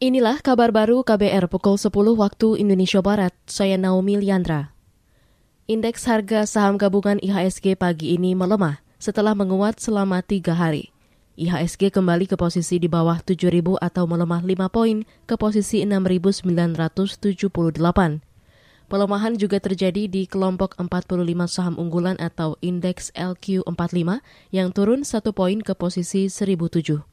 Inilah kabar baru KBR pukul 10 waktu Indonesia Barat. Saya Naomi Liandra. Indeks harga saham gabungan IHSG pagi ini melemah setelah menguat selama tiga hari. IHSG kembali ke posisi di bawah 7.000 atau melemah 5 poin ke posisi 6.978. Pelemahan juga terjadi di kelompok 45 saham unggulan atau indeks LQ45 yang turun satu poin ke posisi 1007.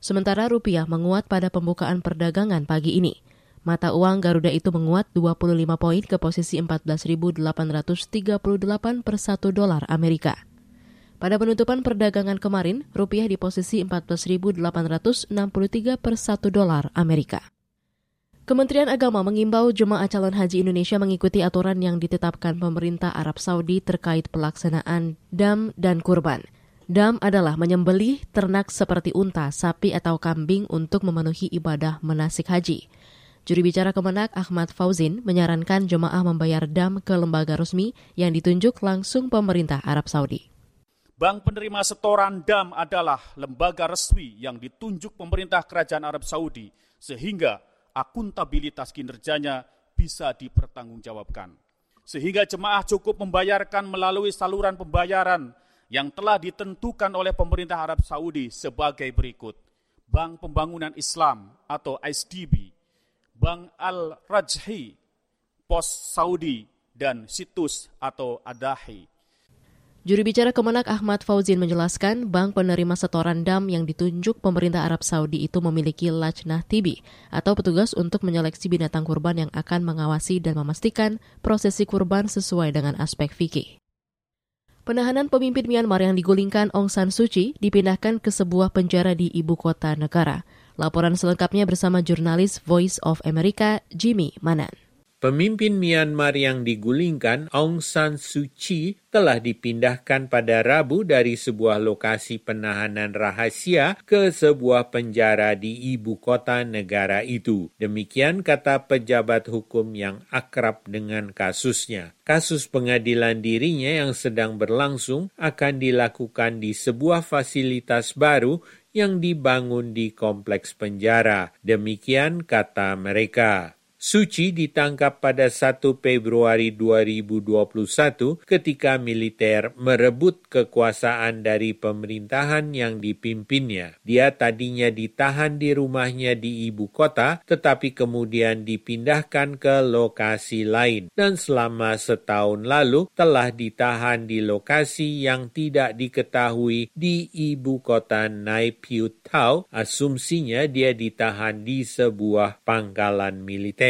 Sementara rupiah menguat pada pembukaan perdagangan pagi ini. Mata uang Garuda itu menguat 25 poin ke posisi 14.838 per 1 dolar Amerika. Pada penutupan perdagangan kemarin, rupiah di posisi 14.863 per 1 dolar Amerika. Kementerian Agama mengimbau jemaah calon haji Indonesia mengikuti aturan yang ditetapkan pemerintah Arab Saudi terkait pelaksanaan dam dan kurban. Dam adalah menyembelih ternak seperti unta, sapi, atau kambing untuk memenuhi ibadah menasik haji. Juri bicara Kemenak Ahmad Fauzin menyarankan jemaah membayar dam ke lembaga resmi yang ditunjuk langsung pemerintah Arab Saudi. Bank penerima setoran dam adalah lembaga resmi yang ditunjuk pemerintah Kerajaan Arab Saudi sehingga akuntabilitas kinerjanya bisa dipertanggungjawabkan. Sehingga jemaah cukup membayarkan melalui saluran pembayaran yang telah ditentukan oleh pemerintah Arab Saudi sebagai berikut. Bank Pembangunan Islam atau ISDB, Bank Al-Rajhi, Pos Saudi, dan situs atau Adahi. Juri bicara Kemenak Ahmad Fauzin menjelaskan bank penerima setoran dam yang ditunjuk pemerintah Arab Saudi itu memiliki lajnah tibi atau petugas untuk menyeleksi binatang kurban yang akan mengawasi dan memastikan prosesi kurban sesuai dengan aspek fikih. Penahanan pemimpin Myanmar yang digulingkan Aung San Suu Kyi dipindahkan ke sebuah penjara di ibu kota negara. Laporan selengkapnya bersama jurnalis Voice of America, Jimmy Manan. Pemimpin Myanmar yang digulingkan Aung San Suu Kyi telah dipindahkan pada Rabu dari sebuah lokasi penahanan rahasia ke sebuah penjara di ibu kota negara itu. Demikian kata pejabat hukum yang akrab dengan kasusnya. Kasus pengadilan dirinya yang sedang berlangsung akan dilakukan di sebuah fasilitas baru yang dibangun di kompleks penjara. Demikian kata mereka. Suci ditangkap pada 1 Februari 2021 ketika militer merebut kekuasaan dari pemerintahan yang dipimpinnya. Dia tadinya ditahan di rumahnya di ibu kota, tetapi kemudian dipindahkan ke lokasi lain dan selama setahun lalu telah ditahan di lokasi yang tidak diketahui di ibu kota Tau. Asumsinya dia ditahan di sebuah pangkalan militer.